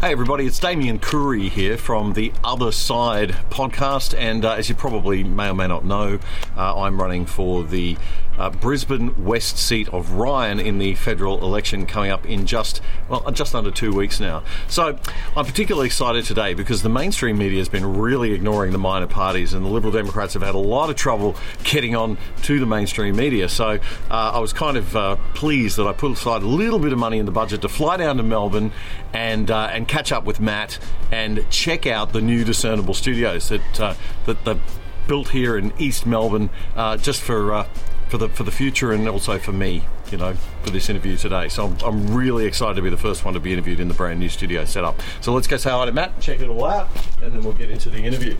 Hey, everybody, it's Damien Curry here from the Other Side podcast. And uh, as you probably may or may not know, uh, I'm running for the uh, Brisbane West seat of Ryan in the federal election coming up in just, well, just under two weeks now. So I'm particularly excited today because the mainstream media has been really ignoring the minor parties, and the Liberal Democrats have had a lot of trouble getting on to the mainstream media. So uh, I was kind of uh, pleased that I put aside a little bit of money in the budget to fly down to Melbourne and uh, and catch up with Matt and check out the new Discernible Studios that uh, that they've built here in East Melbourne uh, just for uh, for the for the future and also for me, you know, for this interview today. So I'm, I'm really excited to be the first one to be interviewed in the brand new studio setup. So let's go say hi to Matt, check it all out, and then we'll get into the interview.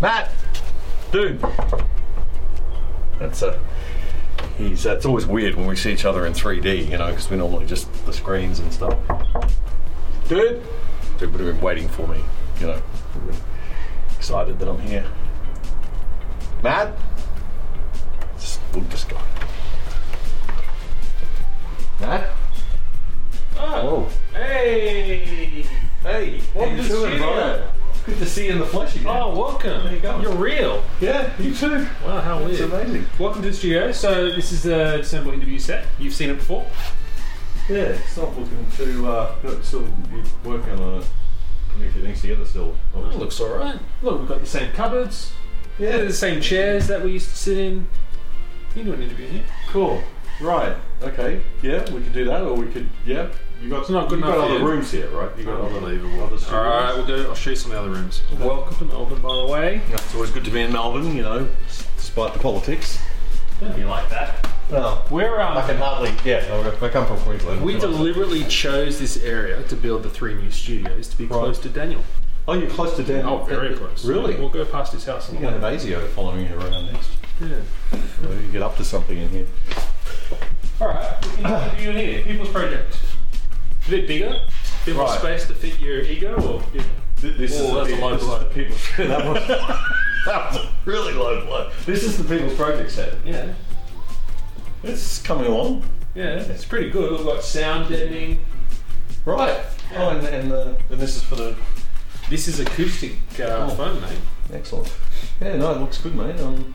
Matt, dude, that's a. He's, uh, it's always weird when we see each other in 3D, you know, because we normally just the screens and stuff. Dude, dude would have been waiting for me, you know. Excited that I'm here. Matt, just, we'll just go. Matt. Oh, Hey! hey, Welcome to the studio. Good to see you in the flesh again. Oh, welcome. There you go. You're real. yeah, you too. Wow, how It's weird. amazing. Welcome to the studio. So this is the December interview set. You've seen it before. Yeah, it's not looking too. Uh, no, still working on it. Putting a few things together still. It obviously. looks all right. Look, we've got the same cupboards. yeah, the same chairs that we used to sit in. You can do an interview here. cool. Right. Okay. Yeah, we could do that, or we could. Yeah. You got. It's not good you got enough for other you. rooms here, right? You got other, Unbelievable. other studios. All right, we'll go. I'll show you some of the other rooms. Welcome to Melbourne, by the way. It's always good to be in Melbourne, you know, despite the politics. Don't be like that. Well, We're um, I can hardly. Yeah, I come from Queensland. we deliberately chose this area to build the three new studios to be close to Daniel. Oh, you're close to Daniel. Oh, very close. Really? We'll go past his house. You're going to have ASIO following you around next. Yeah. Well, you get up to something in here. All right, we can interview in here. People's project. A bit bigger. Bit more Right. space to fit your ego, or yeah. Th- This Oh, that's the, a low this is blow. the people's. that, was, that was a really low blow. This is the People's Project set. yeah, It's coming along. yeah, it's pretty good. We've got sound deadening. Right. Oh, and, and, uh, and this is for the. This is acoustic uh, Oh. foam, mate. Excellent. Yeah, no, it looks good, mate. Um,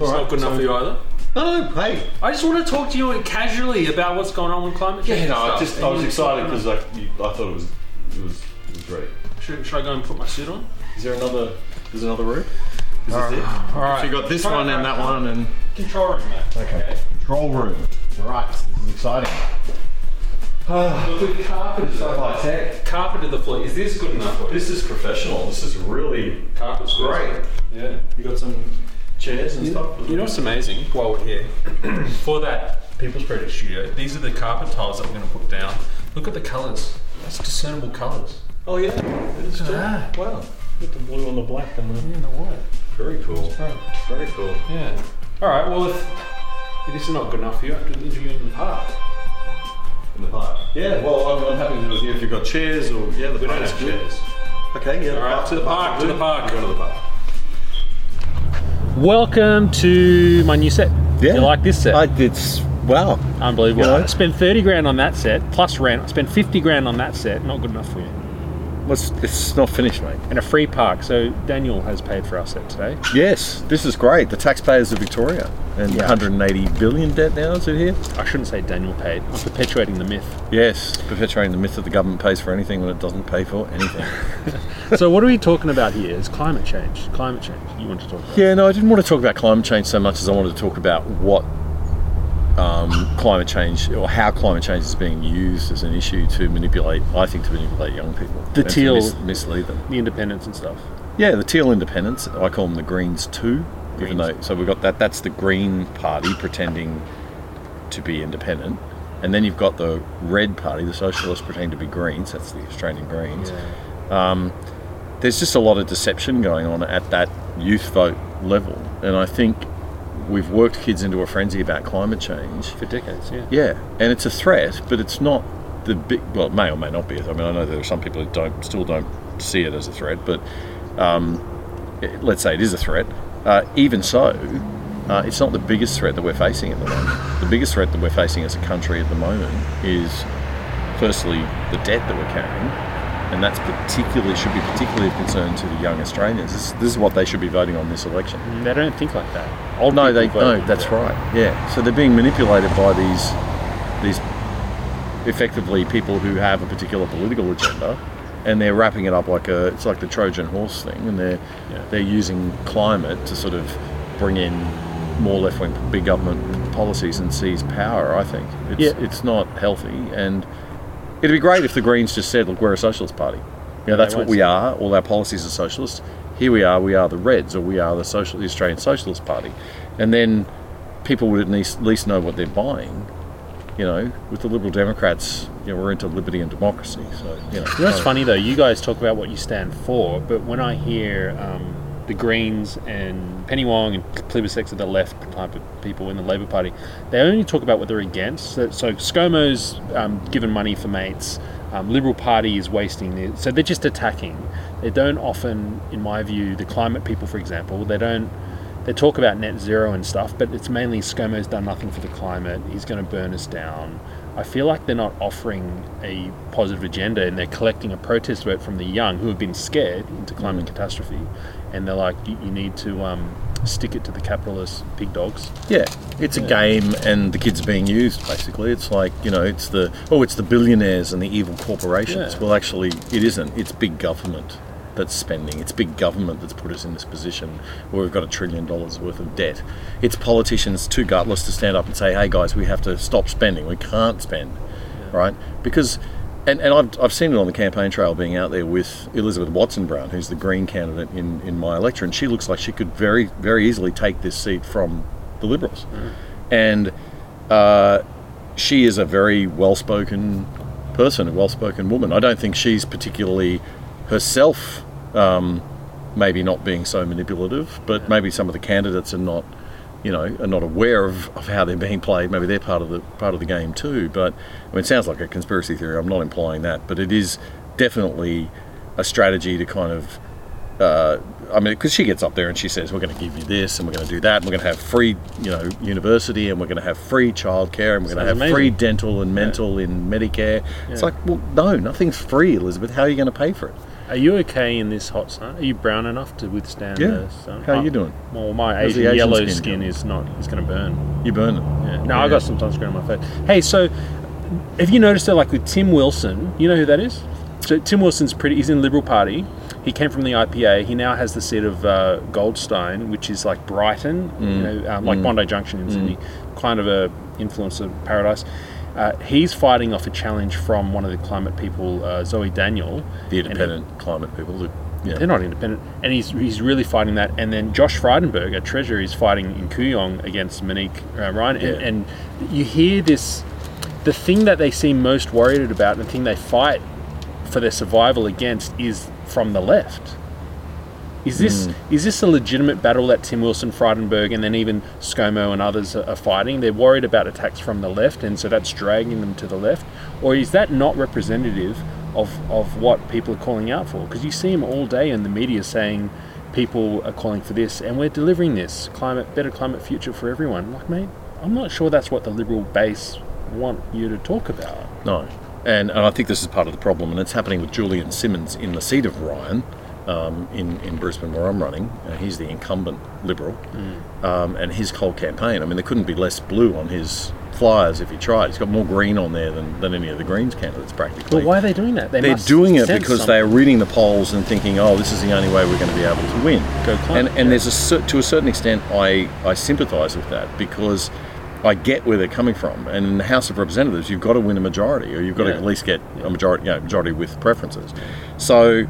It's all right, not good enough so- for you either. No, hey. I just want to talk to you casually about what's going on with climate change. Yeah, no, and I just I was excited because I, you- I thought it was it was it was great. Should, should I go and put my suit on? Is there another? There's another room. Is All this it? right. All right. So you got this All right, one and that right. one and Control room, mate. Okay. control room. Right. This is exciting. We've carpeted, high tech. carpeted the floor. Is this good enough for you? This is professional. This is really carpet's good. great. Yeah. You got some chairs and stuff. You know what's amazing? While we're here, for that People's Project studio, these are the carpet tiles that we're going to put down. Look at the colours. That's discernible colours. Oh yeah. It is too. that. Wow. Got the blue on the black and the. Yeah, no way. Very cool. Very cool. Yeah. All right. Well, if, if this is not good enough for you, I have to interview in the park. In the park. Yeah. Well, I'm, I'm happy to do it here if you've got chairs or yeah. The We don't park's have good. chairs. Okay. Yeah. All right, to the park, to the park. Go to the park. Welcome to my new set. Yeah. You like this set? I did. s- Wow. Unbelievable. You know? I spent 30 grand on that set, plus rent. I spent 50 grand on that set. Not good enough for you. What's, it's not finished, mate. And a free park. So Daniel has paid for our set today. Yes, this is great. The taxpayers of Victoria and Yeah. 180 billion debt now. Is it here? I shouldn't say Daniel paid. I'm perpetuating the myth. Yes, perpetuating the myth that the government pays for anything when it doesn't pay for anything. so what are we talking about here? Is climate change. Climate change. You want to talk about? yeah, no, I didn't want to talk about climate change so much as I wanted to talk about what um, climate change or how climate change is being used as an issue to manipulate. I think to manipulate young people. The teal- mis- mislead them. The independence and stuff. Yeah, the teal independents. I call them the Greens too. Even though, so we've got that. That's the Green Party pretending to be independent, and then you've got the Red Party, the Socialists pretending to be Greens. That's the Australian Greens. Um, there's just a lot of deception going on at that youth vote level, and I think we've worked kids into a frenzy about climate change. For decades, yeah. Yeah, and it's a threat, but it's not the big. Well, it may or may not be. I mean, I know there are some people who don't still don't see it as a threat, but um, it- let's say it is a threat. Uh, even so, uh, it's not the biggest threat that we're facing at the moment. The biggest threat that we're facing as a country at the moment is firstly the debt that we're carrying, and that's particularly should be particularly of concern to the young Australians. This, this is what they should be voting on this election. They don't think like that. Old No, they no. That's that. right. Yeah. So they're being manipulated by these these effectively people who have a particular political agenda, and they're wrapping it up like a it's like the Trojan horse thing, and they're Yeah. they're using climate to sort of bring in more left wing big government policies and seize power. I think it's Yeah. it's not healthy, and it'd be great if the Greens just said, "Look, we're a socialist party. You know, that's what we are. All our policies are socialist. Here we are. We are the Reds, or we are the social, the Australian Socialist Party." And then people would at least, at least know what they're buying. You know, with the Liberal Democrats, you know, we're into liberty and democracy. So, you know, You know what's uh, funny though? You guys talk about what you stand for, but when I hear um, the Greens and Penny Wong and Plibersek of the left type of people in the Labor Party, they only talk about what they're against. So, so ScoMo's um, given money for mates. Um, Liberal Party is wasting it. So they're just attacking. They don't often, in my view, the climate people, for example, they don't. They talk about net zero and stuff, but it's mainly ScoMo's done nothing for the climate. He's going to burn us down. I feel like they're not offering a positive agenda and they're collecting a protest vote from the young who have been scared into climate catastrophe. And they're like, you, you need to um, stick it to the capitalist pig dogs. Yeah, it's a game, and the kids are being used. Basically, it's like you know, it's the oh, it's the billionaires and the evil corporations. Yeah. Well, actually, it isn't. It's big government that's spending. It's big government that's put us in this position where we've got a trillion dollars worth of debt. It's politicians too gutless to stand up and say, "Hey, guys, we have to stop spending. We can't spend." Right? Because. And, and I've, I've seen it on the campaign trail being out there with Elizabeth Watson Brown, who's the Green candidate in, in my electorate, and she looks like she could very, very easily take this seat from the Liberals. And uh, she is a very well spoken person, a well spoken woman. I don't think she's particularly herself, um, maybe not being so manipulative, but maybe some of the candidates are not. You know, are not aware of, of how they're being played. Maybe they're part of the part of the game too. But I mean, it sounds like a conspiracy theory. I'm not implying that, but it is definitely a strategy to kind of uh, I mean, because she gets up there and she says, "We're going to give you this, and we're going to do that, and we're going to have free, you know, university, and we're going to have free childcare, and we're going to have Sounds free dental and mental in Medicare." It's like, well, no, nothing's free, Elizabeth. How are you going to pay for it? Are you okay in this hot sun? Are you brown enough to withstand Yeah. the sun? How are Oh, you doing? Well, my Asian Asian yellow skin skin, is not. It's going to burn. You burn it. Yeah. No, I got some sunscreen on my face. Hey, so have you noticed that, like with Tim Wilson, you know who that is? So Tim Wilson's pretty. He's in Liberal Party. He came from the IPA. He now has the seat of uh, Goldstein, which is like Brighton, you know, um, like Bondi Junction in Sydney, kind of a influence of paradise. Uh, he's fighting off a challenge from one of the climate people, uh, Zoe Daniel. The And he- independent climate people. Yeah. they're not independent, and he's he's really fighting that. And then Josh Frydenberg, a treasurer, is fighting in Kooyong against Monique uh, Ryan. And, Yeah. and you hear this, the thing that they seem most worried about, and the thing they fight for their survival against, is from the left. Is this hmm. is this a legitimate battle that Tim Wilson, Frydenberg, and then even ScoMo and others are, are fighting? They're worried about attacks from the left, and so that's dragging them to the left, or is that not representative of of what people are calling out for? Because you see them all day in the media saying people are calling for this, and we're delivering this climate, better climate future for everyone. Like, mate, I'm not sure that's what the liberal base want you to talk about. No. And, and I think this is part of the problem, and it's happening with Julian Simmonds in the seat of Ryan um, in, in Brisbane, where I'm running. Uh, he's the incumbent Liberal. Um, and his whole campaign, I mean, there couldn't be less blue on his flyers if he tried. He's got more green on there than, than any of the Greens candidates, practically. But why are they doing that? They They're doing it because they are reading the polls and thinking, "Oh, this is the only way we're going to be able to win." Go and climate, and yeah. there's a to a certain extent, I I sympathise with that because I get where they're coming from. And in the House of Representatives, you've got to win a majority, or you've got to at least get a majority, you know, majority with preferences. So,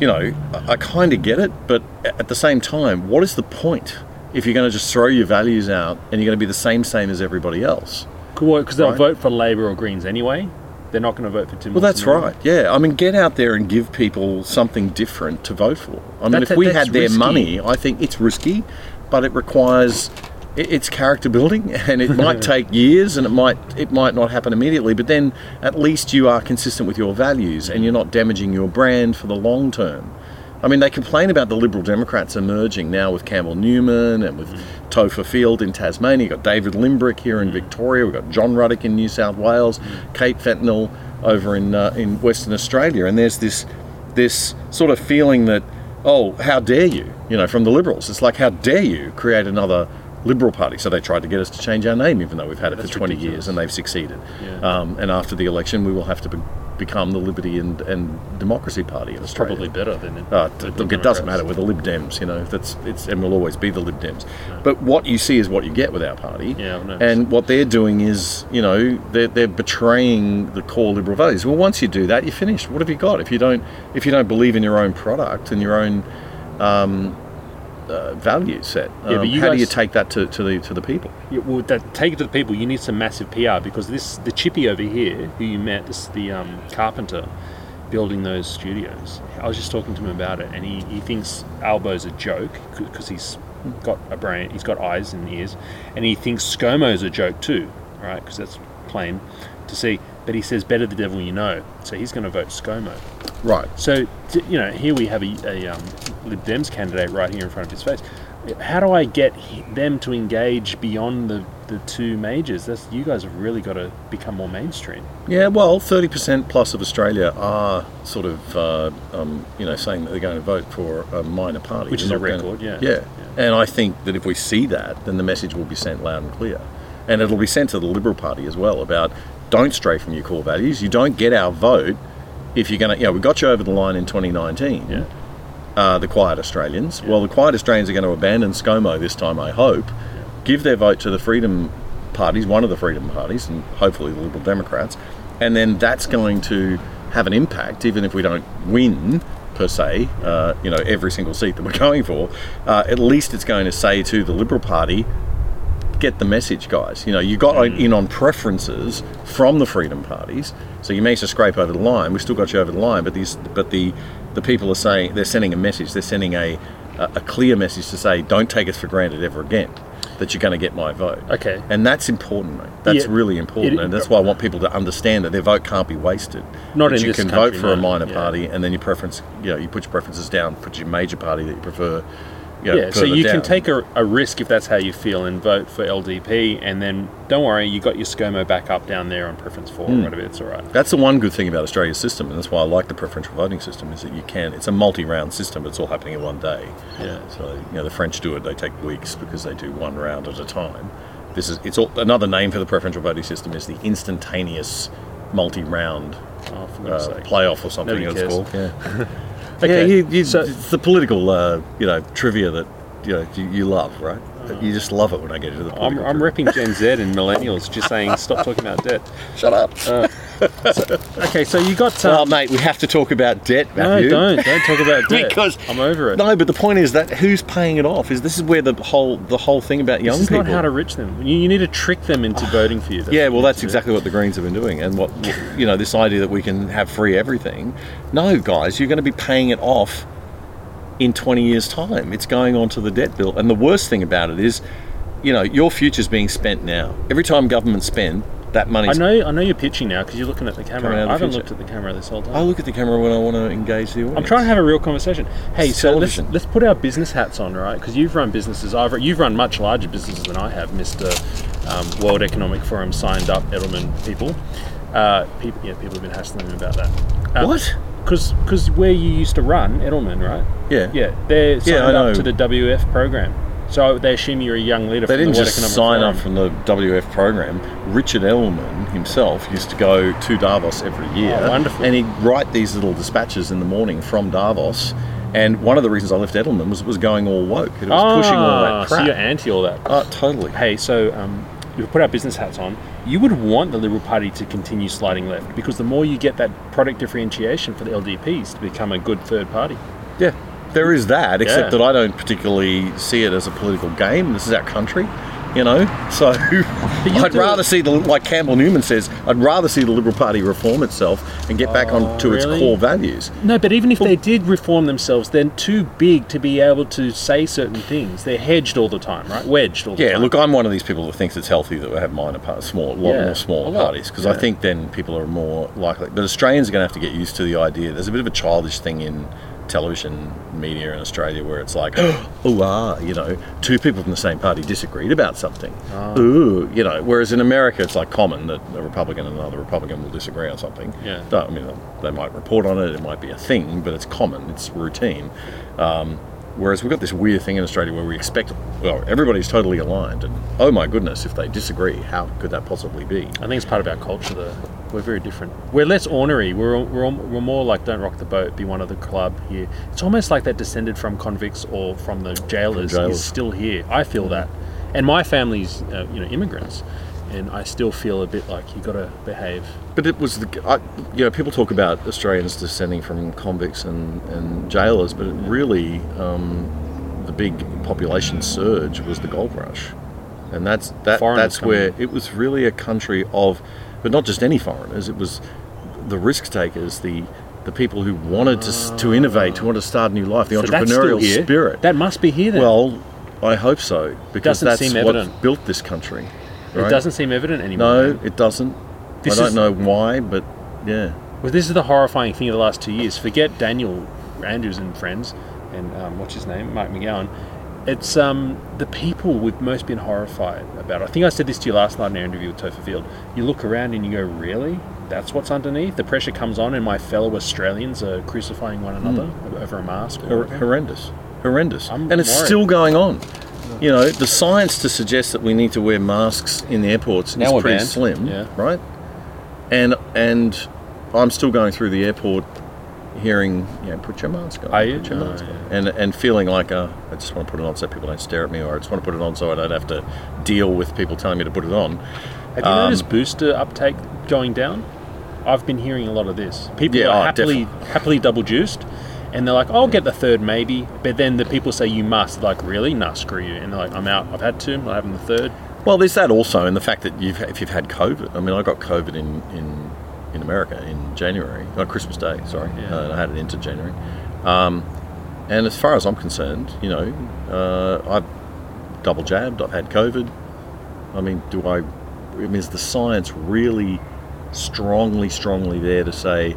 you know, I, I kind of get it, but at the same time, what is the point if you're going to just throw your values out and you're going to be the same same as everybody else? Because they'll Right. vote for Labor or Greens anyway. They're not going to vote for Tim. Well, that's right. Yeah, I mean, get out there and give people something different to vote for. I mean, That's- if we had their risky. money, I think it's risky, but it requires it's character building, and it might take years, and it might it might not happen immediately. But then at least you are consistent with your values, and you're not damaging your brand for the long term. I mean, they complain about the Liberal Democrats emerging now with Campbell Newman and with Topher Field in Tasmania. You've got David Limbrick here in Victoria. We've got John Ruddick in New South Wales, Kate Fentanyl over in uh, in Western Australia, and there's this this sort of feeling that oh, how dare you? You know, from the Liberals, it's like how dare you create another Liberal Party? So they tried to get us to change our name, even though we've had it That's for 20 ridiculous. years, and they've succeeded. Yeah. Um, and after the election, we will have to be- become the Liberty and, and Democracy Party It's Australia. Probably better than it. Uh, look, it doesn't matter. We're the Lib Dems, you know. That's it's and will always be the Lib Dems. But what you see is what you get with our party. Yeah. And what they're doing is, you know, they're, they're betraying the core liberal values. Well, once you do that, you're finished. What have you got? If you don't, if you don't believe in your own product and your own um, uh, value set, Yeah, but um, you how do you take that to, to the to the people? Yeah, well, that, take it to the people. You need some massive PR because this the chippy over here, who you met, this the um, carpenter building those studios. I was just talking to him about it, and he, he thinks Albo's a joke because he's got a brain, he's got eyes and ears, and he thinks ScoMo's a joke too, right? Because that's plain to see. But he says, "Better the devil you know," so he's going to vote ScoMo. Right. So, t- you know, here we have a, a um, Lib Dems candidate right here in front of his face. How do I get he- them to engage beyond the, the two majors? That's you guys have really got to become more mainstream. Yeah, well, thirty percent plus of Australia are sort of, uh, um, you know, saying that they're going to vote for a minor party, Which is They're a not gonna- record, yeah. yeah. And I think that if we see that, then the message will be sent loud and clear, and it'll be sent to the Liberal Party as well about don't stray from your core values. You don't get our vote if you're going to, you know, we got you over the line in 2019. Yeah. Uh, the quiet Australians. Well, the quiet Australians are going to abandon ScoMo this time, I hope. Give their vote to the Freedom parties, one of the Freedom parties, and hopefully the Liberal Democrats, and then that's going to have an impact, even if we don't win per se, uh, you know, every single seat that we're going for. Uh, at least it's going to say to the Liberal Party, get the message, guys. You know, you got mm. in on preferences from the freedom parties, so you managed to scrape over the line. We still got you over the line, but these, but the the people are saying they're sending a message. They're sending a a a clear message to say, don't take us for granted ever again. That you're going to get my vote. Okay. And that's important, mate. That's Yeah. really important, It- and that's why I want people to understand that their vote can't be wasted. Not that in you this can country, vote for a minor Yeah. party, and then your preference, you know, you put your preferences down, put your major party that you prefer. Yeah, so you down. can take a, a risk if that's how you feel and vote for LDP, and then don't worry, you got your ScoMo back up down there on preference four or whatever. It's all right. That's the one good thing about Australia's system, and that's why I like the preferential voting system. Is that you can. It's a multi-round system. But it's all happening in one day. Yeah. So you know the French do it. They take weeks because they do one round at a time. This is. It's all, another name for the preferential voting system is the instantaneous multi-round Oh, uh, playoff or something. It's called. Yeah. Okay, Yeah. You, you, so- it's the political, uh, you know, trivia that you know you, you love, right? You just love it when I get into the I'm, political. I'm trivia. repping Gen Z and millennials, just saying stop talking about debt. Shut up. Okay, so you got. well, Um, mate, we have to talk about debt, Matthew. no, don't don't talk about debt. Because- I'm over it. No, but the point is that who's paying it off? Is this is where the whole the whole thing about young this is people? not how to rich them. You, you need to trick them into voting for you. yeah, well, that's to do. exactly what the Greens have been doing, and what you know, this idea that we can have free everything. No, guys, you're going to be paying it off in 20 years' time. It's going on to the debt bill, and the worst thing about it is, you know, your future's being spent now. Every time governments spend, that money. I know, I know you're pitching now because you're looking at the Coming camera. out of the I haven't future. looked at the camera this whole time. I look at the camera when I want to engage the audience. I'm trying to have a real conversation. Hey, It's so let's, television. let's put our business hats on, right? Because you've run businesses. I've you've run much larger businesses than I have, Mister um, World Economic Forum signed up Edelman people. Uh, people, yeah, people have been hassling me about that. Uh, What? Because where you used to run Edelman, right? Yeah. Yeah, they're signed I know. up to the WF program. So they assume you're a young leader. They from didn't the just sign Forum. up from the WF program. Richard Edelman himself used to go to Davos every year. Oh, wonderful. And he'd write these little dispatches in the morning from Davos. And one of the reasons I left Edelman was was going all woke. It was pushing all Ah, that So you're anti all that. oh, totally. hey, so um, you put our business hats on. You would want the Liberal Party to continue sliding left because the more you get that product differentiation for the LDPs to become a good third party. Yeah, there is that, except Yeah. that I don't particularly see it as a political game. This is our country, you know. So I'd rather it- see the like Campbell Newman says. I'd rather see the Liberal Party reform itself and get back on to its oh, core values. No, but even if they did reform themselves, they're too big to be able to say certain things. They're hedged all the time, right? Wedged all the Yeah, time. look, I'm one of these people that thinks it's healthy that we have minor parties, small, a lot Yeah, more smaller lot, parties, because I think then people are more likely. But Australians are going to have to get used to the idea. There's a bit of a childish thing in television media in Australia where it's like, oh, ah, you know, two people from the same party disagreed about something. Ooh, you know, whereas in America it's like common that a Republican and another Republican will disagree on something. Yeah. I mean, they might report on it, it might be a thing, but it's common, it's routine. Um, whereas we've got this weird thing in Australia where we expect, well, everybody's totally aligned, and oh my goodness, if they disagree, how could that possibly be? I think it's part of our culture, though. We're very different. We're less ornery. We're, we're, we're more like don't rock the boat, be one of the club here. It's almost like that descended from convicts or from the jailers, From jailers. is still here. I feel that, and my family's uh, you know immigrants, and I still feel a bit like you got to behave. But it was the, I, you know, people talk about Australians descending from convicts and, and jailers, but it really, um, the big population surge was the gold rush, and that's that. Foreigners that's where in. it was really a country of, but not just any foreigners. It was the risk takers, the the people who wanted to to innovate, who wanted to start a new life, the So entrepreneurial here. spirit. That must be here then. well, I hope so because Doesn't that's what evident. built this country. it doesn't seem evident anymore. No, it doesn't. This I don't is- know why, but yeah. Well, this is the horrifying thing of the last two years. Forget Daniel Andrews and friends, and um, what's his name, Mike McGowan. It's um, the people we've most been horrified about. I think I said this to you last night in our interview with Topher Field. You look around and you go, "Really? That's what's underneath." The pressure comes on, and my fellow Australians are crucifying one another over a mask. or Hor- horrendous, horrendous, I'm and it's worried. still going on. You know, the science to suggest that we need to wear masks in the airports Now is pretty banned. slim, Yeah. right? And and I'm still going through the airport, hearing, you know, put your mask on, you? put your mask on, and and feeling like uh, I just want to put it on so people don't stare at me, or I just want to put it on so I don't have to deal with people telling me to put it on. Have you Um, noticed booster uptake going down? I've been hearing a lot of this. People Yeah, are oh, happily happily double juiced, and they're like, "I'll get the third maybe," but then the people say you must. Like, really? Nah, screw you. And they're like, "I'm out. I've had two. I'm having the third. Well, there's that also, and the fact that you've if you've had COVID. I mean, I got COVID in in, in America in January, on Christmas Day. Sorry, Yeah. uh, and I had it into January. Um, and as far as I'm concerned, you know, uh, I've double jabbed. I've had COVID. I mean, do I? I mean, is the science really strongly, strongly there to say,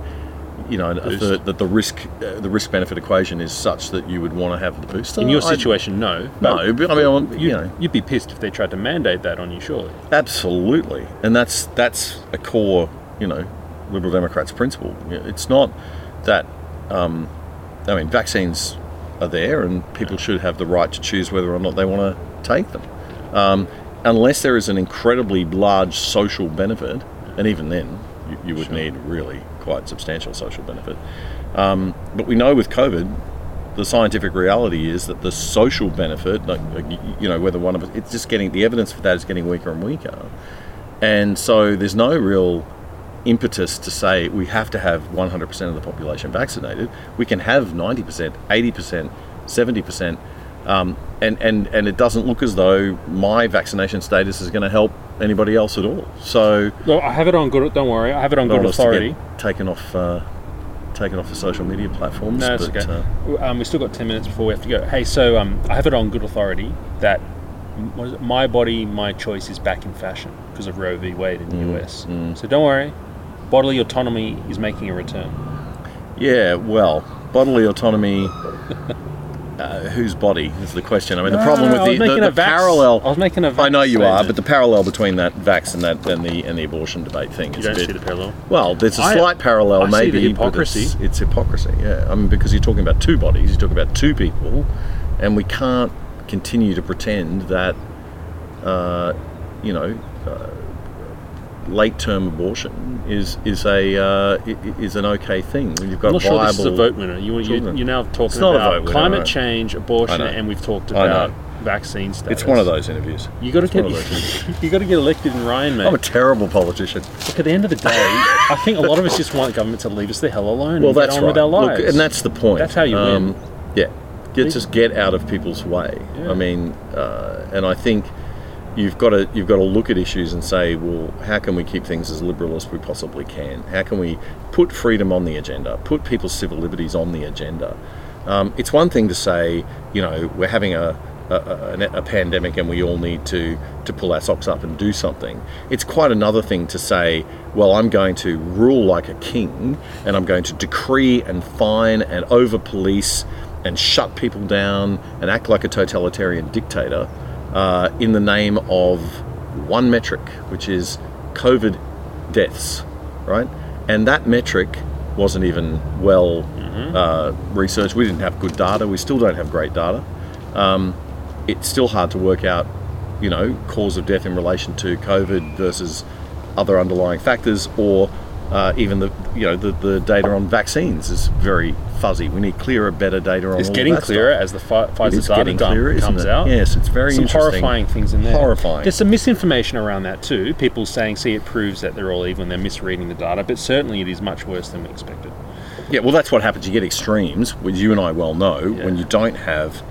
you know, third, that the risk uh, the risk benefit equation is such that you would want to have the booster? In your situation, no. no, but I mean, you, you know, you'd be pissed if they tried to mandate that on you, surely. Absolutely, and that's that's a core, you know, Liberal Democrats' principle. It's not that, um, I mean, vaccines are there, and people should have the right to choose whether or not they want to take them, um, unless there is an incredibly large social benefit, and even then, you, you would need really quite substantial social benefit. Um, but we know with COVID, the scientific reality is that the social benefit, like, like, you know, whether one of us, it's just getting the evidence for that is getting weaker and weaker, and so there's no real impetus to say we have to have 100% of the population vaccinated. We can have 90%, 80%, 70%, um, and and and it doesn't look as though my vaccination status is going to help anybody else at all. So Look, I have it on good. Don't worry, I have it on good want us to authority. taken off. Uh, taken off the social media platforms. No, it's but, okay. uh, Um, we've still got 10 minutes before we have to go. Hey, so um, I have it on good authority that m- what is it, my body, my choice is back in fashion because of Roe v. Wade in the Mm, US. So don't worry, bodily autonomy is making a return. Yeah, well, bodily autonomy. Uh, whose body is the question? I mean, the problem with I the, was making the, the a vax- parallel. I was making a I know vax you are, but the parallel between that vax and that and the and the abortion debate thing You is don't a bit. see the parallel. well, there's a I- slight parallel, I see maybe. the hypocrisy. It's, it's hypocrisy. Yeah, I mean, because you're talking about two bodies, you're talking about two people, and we can't continue to pretend that, uh, you know. Uh, Late-term abortion is is a uh, is an okay thing when You've got I'm not sure this is a vote winner. You, you, you're now talking It's about winner, climate change, abortion, and we've talked about vaccine. It's one of those interviews. You got to get you got to get elected in Ryan, mate. I'm a terrible politician. Look, at the end of the day, I think a lot of us just want government to leave us the hell alone. Well, and get that's on right. with our Look, and that's the point. That's how you win. Yeah, get just get out of people's way. Yeah. I mean, uh, and I think you've got to you've got to look at issues and say, well, how can we keep things as liberal as we possibly can? How can we put freedom on the agenda? Put people's civil liberties on the agenda. Um, it's one thing to say, you know, we're having a a, a, a pandemic and we all need to to pull our socks up and do something. It's quite another thing to say, well, I'm going to rule like a king and I'm going to decree and fine and over police and shut people down and act like a totalitarian dictator uh, in the name of one metric, which is COVID deaths, right? And that metric wasn't even well uh, researched. We didn't have good data. We still don't have great data. Um, it's still hard to work out, you know, cause of death in relation to COVID versus other underlying factors, or uh, even the you know the, the data on vaccines is very fuzzy. We need clearer, better data on. It's all getting that clearer stuff. as the Pfi- Pfizer data dump clearer, isn't comes it? out. Yes, it's very some interesting. horrifying things in there. Horrifying. There's some misinformation around that too. People saying, "See, it proves that they're all evil and they're misreading the data." But certainly, it is much worse than we expected. Yeah, well, that's what happens. You get extremes, which you and I well know, Yeah. when you don't have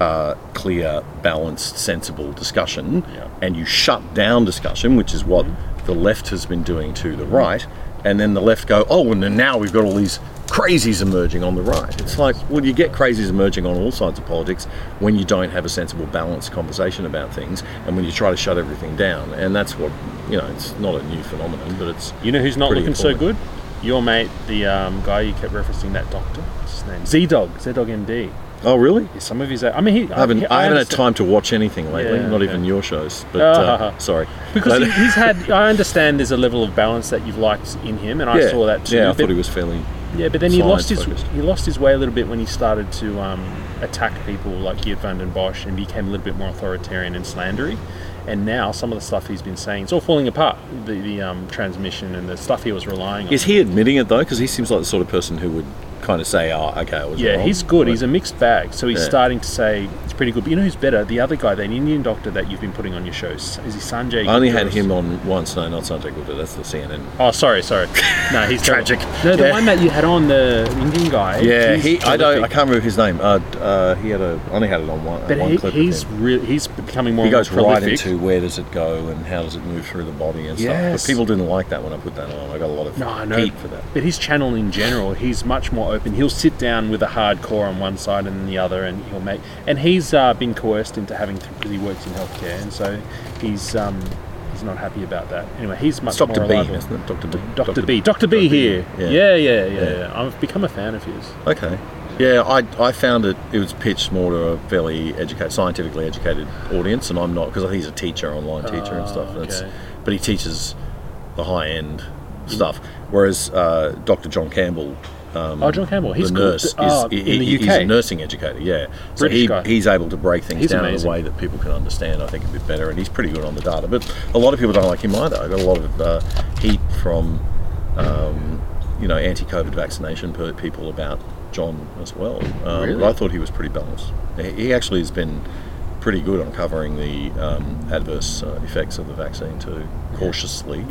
uh, clear, balanced, sensible discussion, Yeah. and you shut down discussion, which is what Mm-hmm. the left has been doing to the right, and then the left go, oh, and then now we've got all these crazies emerging on the right. It's like, well, you get crazies emerging on all sides of politics when you don't have a sensible, balanced conversation about things, and when you try to shut everything down. And that's what, you know, it's not a new phenomenon, but it's You know who's not looking so good? Your mate, the um, guy you kept referencing, that doctor. What's his name? Z Dog. Z Dog MD. Oh, really? Yeah, some of his. I mean, he. I haven't, I haven't had time to watch anything lately, Yeah, not okay. even your shows. But uh, Ah. sorry, because he, he's had. I understand there's a level of balance that you've liked in him, and I saw that too. Yeah, I but- thought he was fairly. Yeah, but then he lost his science-focused. he lost his way a little bit when he started to um, attack people like Geert Vanden Bossche and became a little bit more authoritarian and slandery. And now some of the stuff he's been saying, it's all falling apart. The, the um, transmission and the stuff he was relying on. Is he admitting it though? Because he seems like the sort of person who would kind of say, "Oh, okay, I was yeah, wrong." he's good. But- He's a mixed bag. So he's Yeah. starting to say it's pretty good. But you know who's better? The other guy, that Indian doctor that you've been putting on your shows. Is he Sanjay? I only had him on once. No, not Sanjay Gupta. That's the CNN. Oh, sorry, sorry. No, he's. Tragic. No, the Yeah. one that you had on the Indian guy. Yeah, he. I don't. I can't remember his name. Uh, uh, he had a. I only had it on one. But one he, clip he's him. re- he's becoming more He goes right into where does it go and how does it move through the body and stuff. But people didn't like that when I put that on. I got a lot of No, I know. heat for that. But his channel in general, he's much more open. He'll sit down with a hardcore on one side and the other, and he'll make. And he's uh, been coerced into having because he works in healthcare, and so he's um, he's not happy about that. Anyway, he's much Dr. more B, reliable. isn't it? Dr. B. Dr. B. Dr. B here. Yeah. Yeah, yeah, yeah. Yeah. yeah. I've become a fan of his. Okay. Yeah, I, I found it. It was pitched more to a fairly educated, scientifically educated audience, and I'm not because I think he's a teacher, online teacher and stuff. and okay. but he teaches the high end stuff, whereas uh, Dr. John Campbell. Um, Oh, John Campbell. He's the good. nurse. Is, in he- the He's a nursing educator, yeah. So British he, guy. he's able to break things He's down amazing. in a way that people can understand, I think, a bit better. And he's pretty good on the data. But a lot of people don't like him either. I got a lot of uh, heat from, um, you know, anti-COVID vaccination people about John as well. Um, Really? But I thought he was pretty balanced. He actually has been pretty good on covering the um, adverse uh, effects of the vaccine too, cautiously.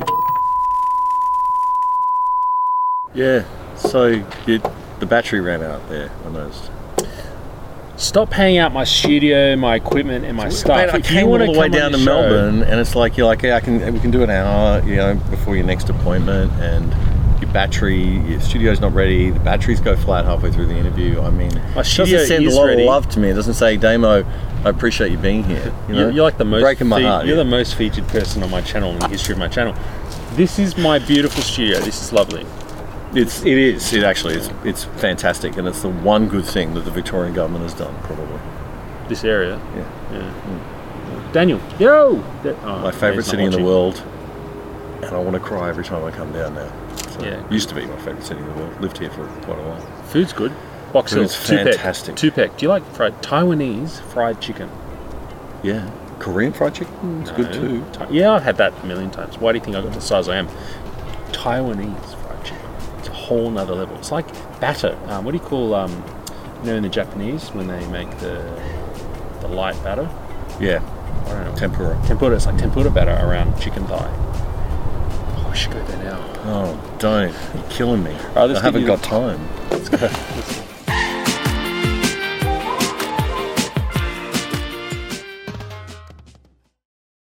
Yeah. So you, the battery ran out there. I noticed. Stop hanging out my studio, my equipment, and my stuff. Mate, I If you came all the way down to show- Melbourne, and it's like you're like, yeah, I can, we can do an hour, you know, before your next appointment, and your battery, your studio's not ready. The batteries go flat halfway through the interview. I mean, My it studio doesn't send is a lot ready. of love to me. It doesn't say, Damo, I appreciate you being here. You know? You're, you're like the most. breaking my fe- heart. You're yeah. the most featured person on my channel in the history of my channel. This is my beautiful studio. This is lovely. It's it is it actually it's it's fantastic, and it's the one good thing that the Victorian government has done probably. This area. Yeah. Daniel, yo. Da- oh, My favourite he's not city in the world, and I want to cry every time I come down now. Yeah. used to be my favourite city in the world. Lived here for quite a while. Food's good. Box Food's fantastic. Two. Do you like fried Taiwanese fried chicken? Yeah, Korean fried chicken is good too. Ti- yeah, I've had that a million times. Why do you think I got the size I am? Taiwanese fried chicken. It's a whole nother level. It's like batter. Um, what do you call um, you know in the Japanese when they make the the light batter? Yeah, I don't know. tempura. Tempura. It's like tempura batter around chicken thigh. Oh, we should go there now. Oh, don't! You're killing me. Right, let's I haven't got time. Let's go. Let's-